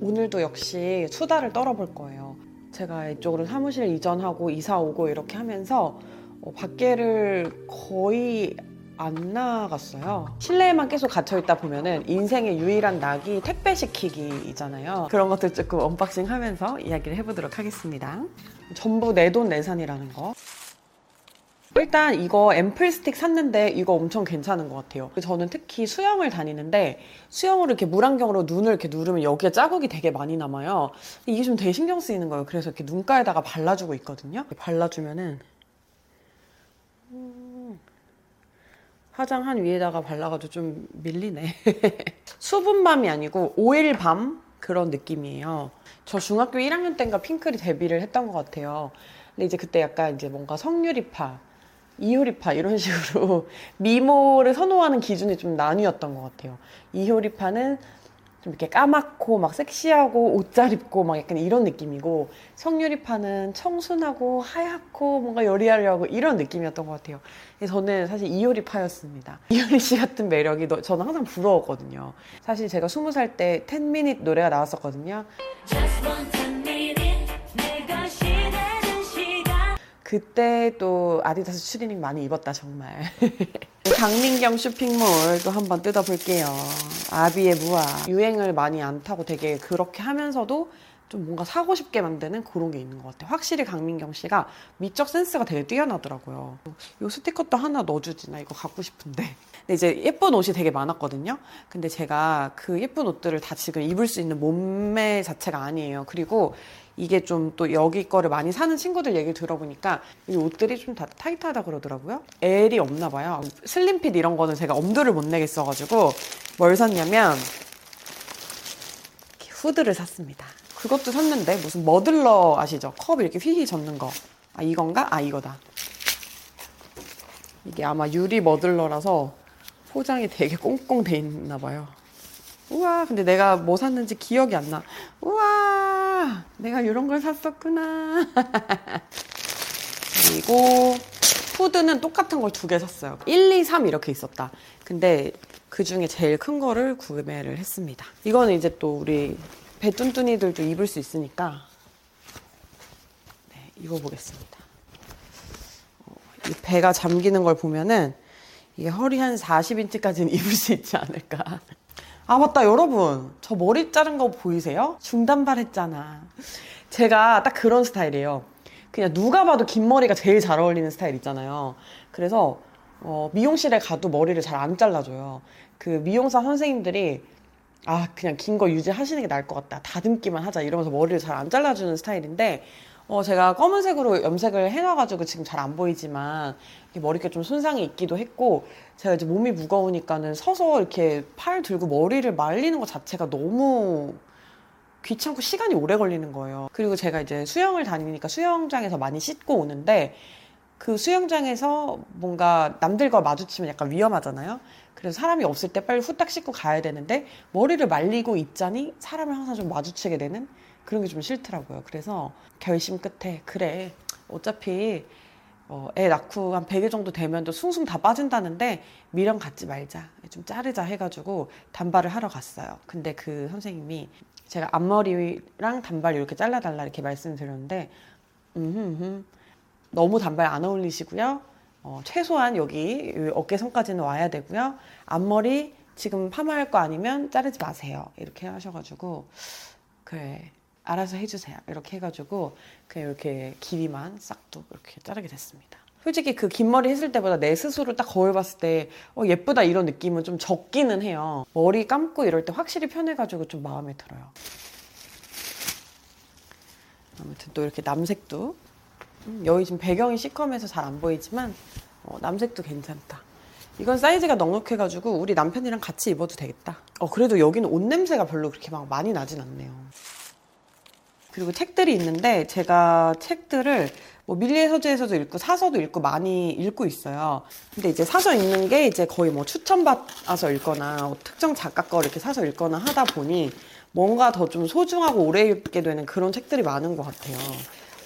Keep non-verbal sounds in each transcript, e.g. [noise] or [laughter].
오늘도 역시 수다를 떨어볼 거예요. 제가 이쪽으로 사무실 이전하고 이사 오고 이렇게 하면서 어, 밖에를 거의 안 나갔어요. 실내에만 계속 갇혀 있다 보면은 인생의 유일한 낙이 택배 시키기이잖아요. 그런 것들 조금 unboxing 하면서 이야기를 해보도록 하겠습니다. 전부 내 돈 내산이라는 거. 일단 이거 앰플 스틱 샀는데 이거 엄청 괜찮은 것 같아요. 저는 특히 수영을 다니는데 수영으로 이렇게 물안경으로 눈을 이렇게 누르면 여기에 자국이 되게 많이 남아요. 이게 좀 되게 신경 쓰이는 거예요. 그래서 이렇게 눈가에다가 발라주고 있거든요. 발라주면은 음, 화장 한 위에다가 발라가지고 좀 밀리네. [laughs] 수분밤이 아니고 오일밤 그런 느낌이에요. 저 중학교 1학년 때인가 핑클이 데뷔를 했던 것 같아요. 근데 이제 그때 약간 이제 뭔가 성유리파 이효리파 이런 [laughs] 식으로 미모를 선호하는 기준이 좀 나뉘었던 것 같아요. 이효리파는 좀 이렇게 까맣고 막 섹시하고 옷 잘 입고 막 약간 이런 느낌이고 성유리파는 청순하고 하얗고 뭔가 여리하려고 이런 느낌이었던 것 같아요. 저는 사실 이효리파였습니다. [laughs] 이효리 씨 같은 매력이 너- 저는 항상 부러웠거든요. 사실 제가 스무 살때 10미닛 노래가 나왔었거든요. 그때 또 아디다스 추리닝 많이 입었다 정말. [laughs] 강민경 쇼핑몰 또 한번 뜯어볼게요. 아비의 무아 유행을 많이 안 타고 되게 그렇게 하면서도 좀 뭔가 사고 싶게 만드는 그런 게 있는 것 같아요. 확실히 강민경 씨가 미적 센스가 되게 뛰어나더라고요. 이 스티커도 하나 넣어주지 나 이거 갖고 싶은데. 근데 이제 예쁜 옷이 되게 많았거든요. 근데 제가 그 예쁜 옷들을 다 지금 입을 수 있는 몸매 자체가 아니에요. 그리고 이게 좀 또 여기 거를 많이 사는 친구들 얘기를 들어보니까 이 옷들이 좀 다 타이트하다 그러더라고요. L이 없나 봐요. 슬림핏 이런 거는 제가 엄두를 못 내겠어가지고 뭘 샀냐면 이렇게 후드를 샀습니다. 그것도 샀는데 무슨 머들러 아시죠? 컵 이렇게 휘휘 젓는 거. 아 이건가? 아 이거다. 이게 아마 유리 머들러라서 포장이 되게 꽁꽁 돼 있나 봐요. 우와, 근데 내가 뭐 샀는지 기억이 안 나. 우와, 내가 이런 걸 샀었구나. [laughs] 그리고 후드는 똑같은 걸 두 개 샀어요. 1, 2, 3 이렇게 있었다. 근데 그 중에 제일 큰 거를 구매를 했습니다. 이거는 이제 또 우리 배뚠뚠이들도 입을 수 있으니까 네, 입어보겠습니다. 어, 이 배가 잠기는 걸 보면은 이게 허리 한 40인치까지는 [laughs] 입을 수 있지 않을까. 아, 맞다, 여러분. 저 머리 자른 거 보이세요? 중단발 했잖아. 제가 딱 그런 스타일이에요. 그냥 누가 봐도 긴 머리가 제일 잘 어울리는 스타일 있잖아요. 그래서, 어, 미용실에 가도 머리를 잘 안 잘라줘요. 그 미용사 선생님들이, 아, 그냥 긴 거 유지하시는 게 나을 것 같다. 다듬기만 하자. 이러면서 머리를 잘 안 잘라주는 스타일인데, 어, 제가 검은색으로 염색을 해놔가지고 지금 잘 안 보이지만, 머리가 좀 손상이 있기도 했고, 제가 이제 몸이 무거우니까는 서서 이렇게 팔 들고 머리를 말리는 것 자체가 너무 귀찮고 시간이 오래 걸리는 거예요. 그리고 제가 이제 수영을 다니니까 수영장에서 많이 씻고 오는데, 그 수영장에서 뭔가 남들과 마주치면 약간 위험하잖아요. 그래서 사람이 없을 때 빨리 후딱 씻고 가야 되는데 머리를 말리고 있자니 사람을 항상 좀 마주치게 되는 그런 게 좀 싫더라고요. 그래서 결심 끝에 그래 어차피 어, 애 낳고 한 100일 정도 되면 또 숭숭 다 빠진다는데 미련 갖지 말자 좀 자르자 해가지고 단발을 하러 갔어요. 근데 그 선생님이 제가 앞머리랑 단발 이렇게 잘라달라 이렇게 말씀드렸는데 음흠 너무 단발 안 어울리시고요. 어, 최소한 여기 이 어깨 선까지는 와야 되고요. 앞머리 지금 파마할 거 아니면 자르지 마세요. 이렇게 하셔가지고 그래 알아서 해주세요. 이렇게 해가지고 그냥 이렇게 길이만 싹둑 이렇게 자르게 됐습니다. 솔직히 그 긴 머리 했을 때보다 내 스스로 딱 거울 봤을 때 어, 예쁘다 이런 느낌은 좀 적기는 해요. 머리 감고 이럴 때 확실히 편해가지고 좀 마음에 들어요. 아무튼 또 이렇게 남색도 음, 여기 지금 배경이 시커매서 잘 안 보이지만 어, 남색도 괜찮다. 이건 사이즈가 넉넉해가지고 우리 남편이랑 같이 입어도 되겠다. 어 그래도 여기는 옷 냄새가 별로 그렇게 막 많이 나진 않네요. 그리고 책들이 있는데 제가 책들을 뭐 밀리의 서재에서도 읽고 사서도 읽고 많이 읽고 있어요. 근데 이제 사서 읽는 게 이제 거의 뭐 추천받아서 읽거나 특정 작가 거 이렇게 사서 읽거나 하다 보니 뭔가 더 좀 소중하고 오래 읽게 되는 그런 책들이 많은 것 같아요.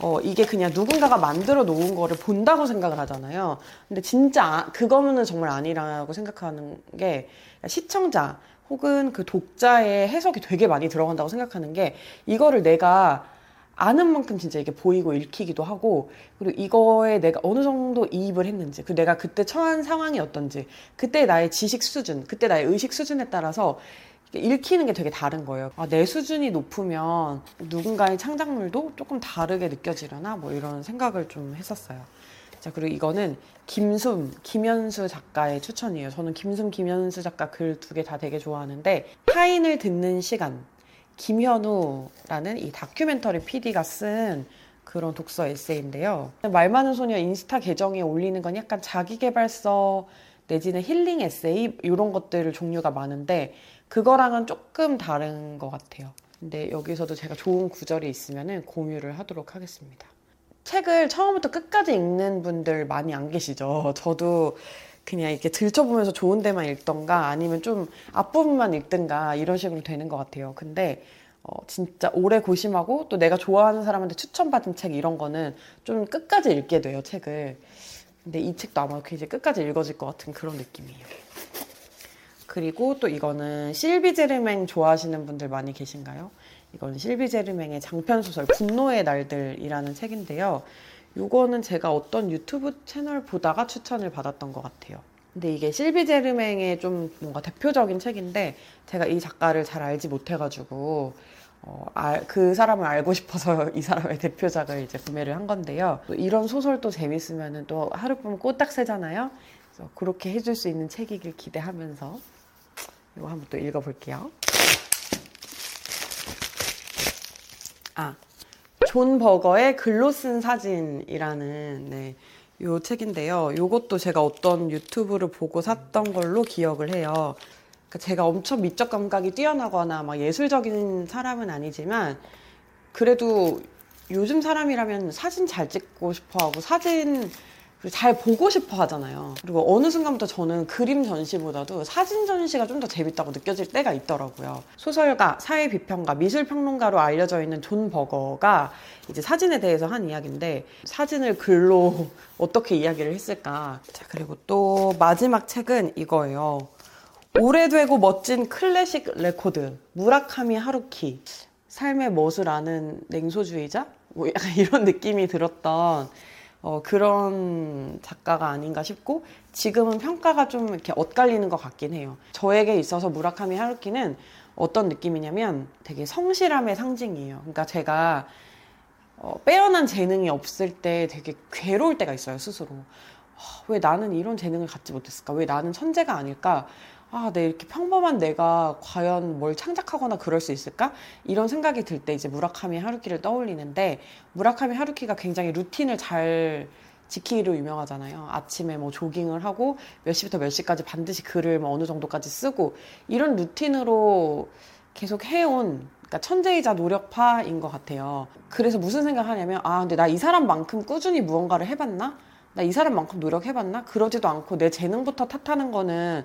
어, 이게 그냥 누군가가 만들어 놓은 거를 본다고 생각을 하잖아요. 근데 진짜 아- 그거는 정말 아니라고 생각하는 게 시청자 혹은 그 독자의 해석이 되게 많이 들어간다고 생각하는 게 이거를 내가 아는 만큼 진짜 이게 보이고 읽히기도 하고 그리고 이거에 내가 어느 정도 이입을 했는지 그리고 내가 그때 처한 상황이 어떤지 그때 나의 지식 수준 그때 나의 의식 수준에 따라서 읽히는 게 되게 다른 거예요. 아, 내 수준이 높으면 누군가의 창작물도 조금 다르게 느껴지려나 뭐 이런 생각을 좀 했었어요. 자 그리고 이거는 김숨 김현수 작가의 추천이에요. 저는 김숨 김현수 작가 글 두 개 다 되게 좋아하는데 타인을 듣는 시간 김현우라는 이 다큐멘터리 PD가 쓴 그런 독서 에세이인데요. 말 많은 소녀 인스타 계정에 올리는 건 약간 자기개발서 내지는 힐링 에세이 이런 것들을 종류가 많은데 그거랑은 조금 다른 것 같아요. 근데 여기서도 제가 좋은 구절이 있으면 공유를 하도록 하겠습니다. 책을 처음부터 끝까지 읽는 분들 많이 안 계시죠. 저도 그냥 이렇게 들춰보면서 좋은 데만 읽던가 아니면 좀 앞부분만 읽든가 이런 식으로 되는 것 같아요. 근데 어, 진짜 오래 고심하고 또 내가 좋아하는 사람한테 추천받은 책 이런 거는 좀 끝까지 읽게 돼요, 책을. 근데 이 책도 아마 이제 끝까지 읽어질 것 같은 그런 느낌이에요. 그리고 또 이거는 실비 제르맹 좋아하시는 분들 많이 계신가요? 이건 실비 제르맹의 장편 소설 분노의 날들이라는 책인데요. 이거는 제가 어떤 유튜브 채널 보다가 추천을 받았던 것 같아요. 근데 이게 실비 제르맹의 좀 뭔가 대표적인 책인데 제가 이 작가를 잘 알지 못해가지고 어, 알- 그 사람을 알고 싶어서 [laughs] 이 사람의 대표작을 이제 구매를 한 건데요. 또 이런 소설도 재밌으면 또 하룻밤 꼴딱 새잖아요. 그래서 그렇게 해줄 수 있는 책이길 기대하면서 이거 한번 또 읽어볼게요. 아, 존 버거의 글로 쓴 사진이라는 네, 요 책인데요. 요것도 제가 어떤 유튜브를 보고 샀던 걸로 기억을 해요. 그러니까 제가 엄청 미적 감각이 뛰어나거나 막 예술적인 사람은 아니지만 그래도 요즘 사람이라면 사진 잘 찍고 싶어 하고 사진 잘 보고 싶어 하잖아요. 그리고 어느 순간부터 저는 그림 전시보다도 사진 전시가 좀 더 재밌다고 느껴질 때가 있더라고요. 소설가, 사회 비평가, 미술 평론가로 알려져 있는 존 버거가 이제 사진에 대해서 한 이야기인데 사진을 글로 [laughs] 어떻게 이야기를 했을까. 자, 그리고 또 마지막 책은 이거예요. 오래되고 멋진 클래식 레코드 무라카미 하루키 삶의 멋을 아는 냉소주의자 뭐 약간 이런 느낌이 들었던 어, 그런 작가가 아닌가 싶고 지금은 평가가 좀 이렇게 엇갈리는 것 같긴 해요. 저에게 있어서 무라카미 하루키는 어떤 느낌이냐면 되게 성실함의 상징이에요. 그러니까 제가 어, 빼어난 재능이 없을 때 되게 괴로울 때가 있어요 스스로. 아, 왜 나는 이런 재능을 갖지 못했을까? 왜 나는 천재가 아닐까? 아, 내 이렇게 평범한 내가 과연 뭘 창작하거나 그럴 수 있을까? 이런 생각이 들 때 이제 무라카미 하루키를 떠올리는데 무라카미 하루키가 굉장히 루틴을 잘 지키기로 유명하잖아요. 아침에 뭐 조깅을 하고 몇 시부터 몇 시까지 반드시 글을 뭐 어느 정도까지 쓰고 이런 루틴으로 계속 해온 그러니까 천재이자 노력파인 것 같아요. 그래서 무슨 생각하냐면 아 근데 나 이 사람만큼 꾸준히 무언가를 해봤나? 나 이 사람만큼 노력해봤나? 그러지도 않고 내 재능부터 탓하는 거는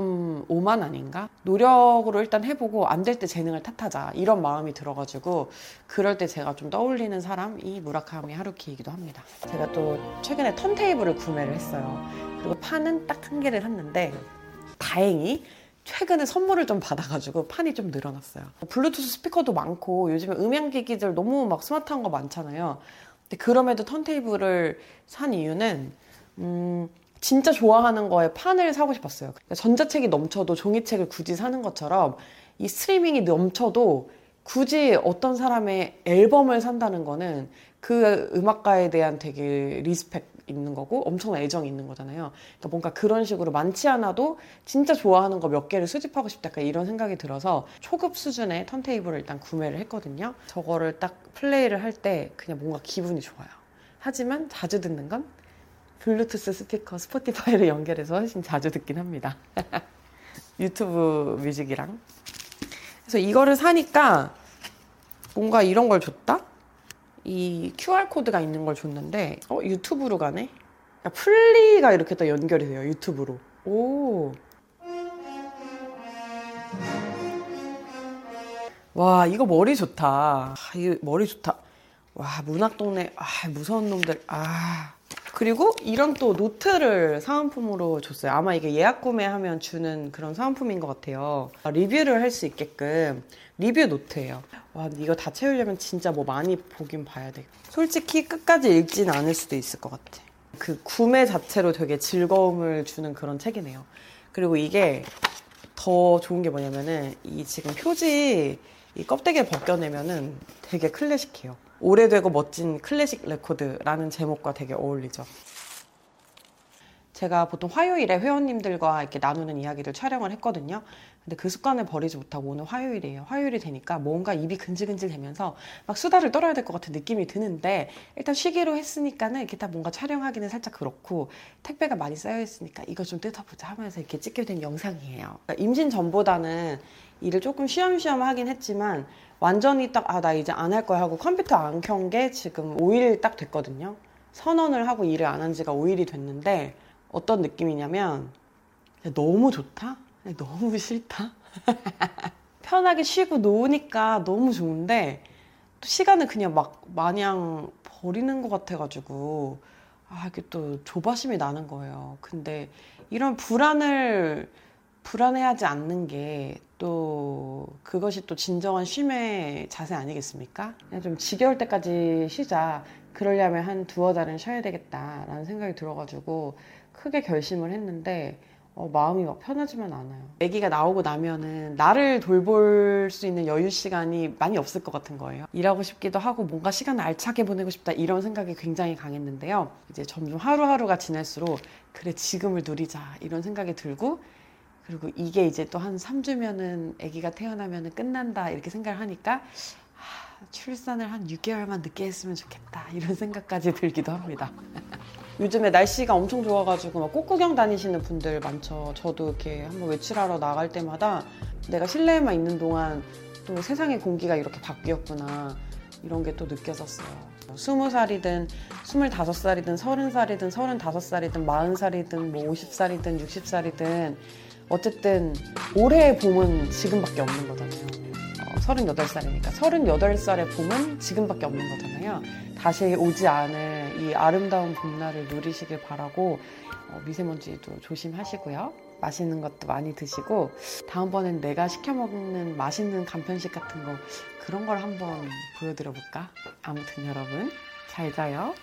좀 오만 아닌가? 노력으로 일단 해보고 안 될 때 재능을 탓하자 이런 마음이 들어가지고 그럴 때 제가 좀 떠올리는 사람이 무라카미 하루키이기도 합니다. 제가 또 최근에 턴테이블을 구매를 했어요. 그리고 판은 딱 한 개를 샀는데 다행히 최근에 선물을 좀 받아가지고 판이 좀 늘어났어요. 블루투스 스피커도 많고 요즘에 음향기기들 너무 막 스마트한 거 많잖아요. 근데 그럼에도 턴테이블을 산 이유는 음, 진짜 좋아하는 거에 판을 사고 싶었어요. 그러니까 전자책이 넘쳐도 종이책을 굳이 사는 것처럼 이 스트리밍이 넘쳐도 굳이 어떤 사람의 앨범을 산다는 거는 그 음악가에 대한 되게 respect 있는 거고 엄청난 애정이 있는 거잖아요. 그러니까 뭔가 그런 식으로 많지 않아도 진짜 좋아하는 거 몇 개를 수집하고 싶다 이런 생각이 들어서 초급 수준의 턴테이블을 일단 구매를 했거든요. 저거를 딱 플레이를 할 때 그냥 뭔가 기분이 좋아요. 하지만 자주 듣는 건 블루투스 스피커 스포티파이를 연결해서 훨씬 자주 듣긴 합니다. [laughs] 유튜브 뮤직이랑. 그래서 이거를 사니까 뭔가 이런 걸 줬다? 이 QR코드가 있는 걸 줬는데, 어, 유튜브로 가네? 야, 플리가 이렇게 또 연결이 돼요, 유튜브로. 오. 와, 이거 머리 좋다. 아, 이거 머리 좋다. 와, 문학동네, 아, 무서운 놈들. 아. 그리고 이런 또 노트를 사은품으로 줬어요. 아마 이게 예약 구매하면 주는 그런 사은품인 것 같아요. 리뷰를 할 수 있게끔 리뷰 노트예요. 와, 이거 다 채우려면 진짜 뭐 많이 보긴 봐야 돼. 솔직히 끝까지 읽진 않을 수도 있을 것 같아. 그 구매 자체로 되게 즐거움을 주는 그런 책이네요. 그리고 이게 더 좋은 게 뭐냐면은 이 지금 표지 이 껍데기를 벗겨내면은 되게 클래식해요. 오래되고 멋진 클래식 레코드라는 제목과 되게 어울리죠. 제가 보통 화요일에 회원님들과 이렇게 나누는 이야기를 촬영을 했거든요. 근데 그 습관을 버리지 못하고 오늘 화요일이에요. 화요일이 되니까 뭔가 입이 근질근질 되면서 막 수다를 떨어야 될 것 같은 느낌이 드는데 일단 쉬기로 했으니까는 이렇게 다 뭔가 촬영하기는 살짝 그렇고 택배가 많이 쌓여 있으니까 이거 좀 뜯어보자 하면서 이렇게 찍게 된 영상이에요. 그러니까 임신 전보다는 일을 조금 쉬엄쉬엄 하긴 했지만 완전히 딱 아 나 이제 안 할 거야 하고 컴퓨터 안 켠 게 지금 5일 딱 됐거든요. 선언을 하고 일을 안 한 지가 5일이 됐는데 어떤 느낌이냐면 너무 좋다? 너무 싫다? [laughs] 편하게 쉬고 노니까 너무 좋은데 또 시간을 그냥 막 마냥 버리는 것 같아가지고 아 이게 또 조바심이 나는 거예요. 근데 이런 불안을 불안해하지 않는 게 또 그것이 또 진정한 쉼의 자세 아니겠습니까? 그냥 좀 지겨울 때까지 쉬자. 그러려면 한 두어 달은 쉬어야 되겠다라는 생각이 들어가지고 크게 결심을 했는데 어, 마음이 막 편하지만 않아요. 아기가 나오고 나면은 나를 돌볼 수 있는 여유 시간이 많이 없을 것 같은 거예요. 일하고 싶기도 하고 뭔가 시간을 알차게 보내고 싶다 이런 생각이 굉장히 강했는데요. 이제 점점 하루하루가 지날수록 그래 지금을 누리자 이런 생각이 들고 그리고 이게 이제 또 한 3주면은 아기가 태어나면은 끝난다 이렇게 생각을 하니까 하, 출산을 한 6개월만 늦게 했으면 좋겠다 이런 생각까지 들기도 합니다. 요즘에 날씨가 엄청 좋아가지고 막 꽃구경 다니시는 분들 많죠. 저도 이렇게 한번 외출하러 나갈 때마다 내가 실내에만 있는 동안 또 세상의 공기가 이렇게 바뀌었구나 이런 게 또 느껴졌어요. 스무 살이든 스물다섯 살이든 서른 살이든 서른다섯 살이든 마흔 살이든 뭐 오십 살이든 육십 살이든 어쨌든 올해의 봄은 지금밖에 없는 거잖아요. 어, 38살이니까 38살의 봄은 지금밖에 없는 거잖아요. 다시 오지 않을 이 아름다운 봄날을 누리시길 바라고 어, 미세먼지도 조심하시고요. 맛있는 것도 많이 드시고 다음번엔 내가 시켜 먹는 맛있는 간편식 같은 거 그런 걸 한번 보여드려 볼까? 아무튼 여러분 잘 자요.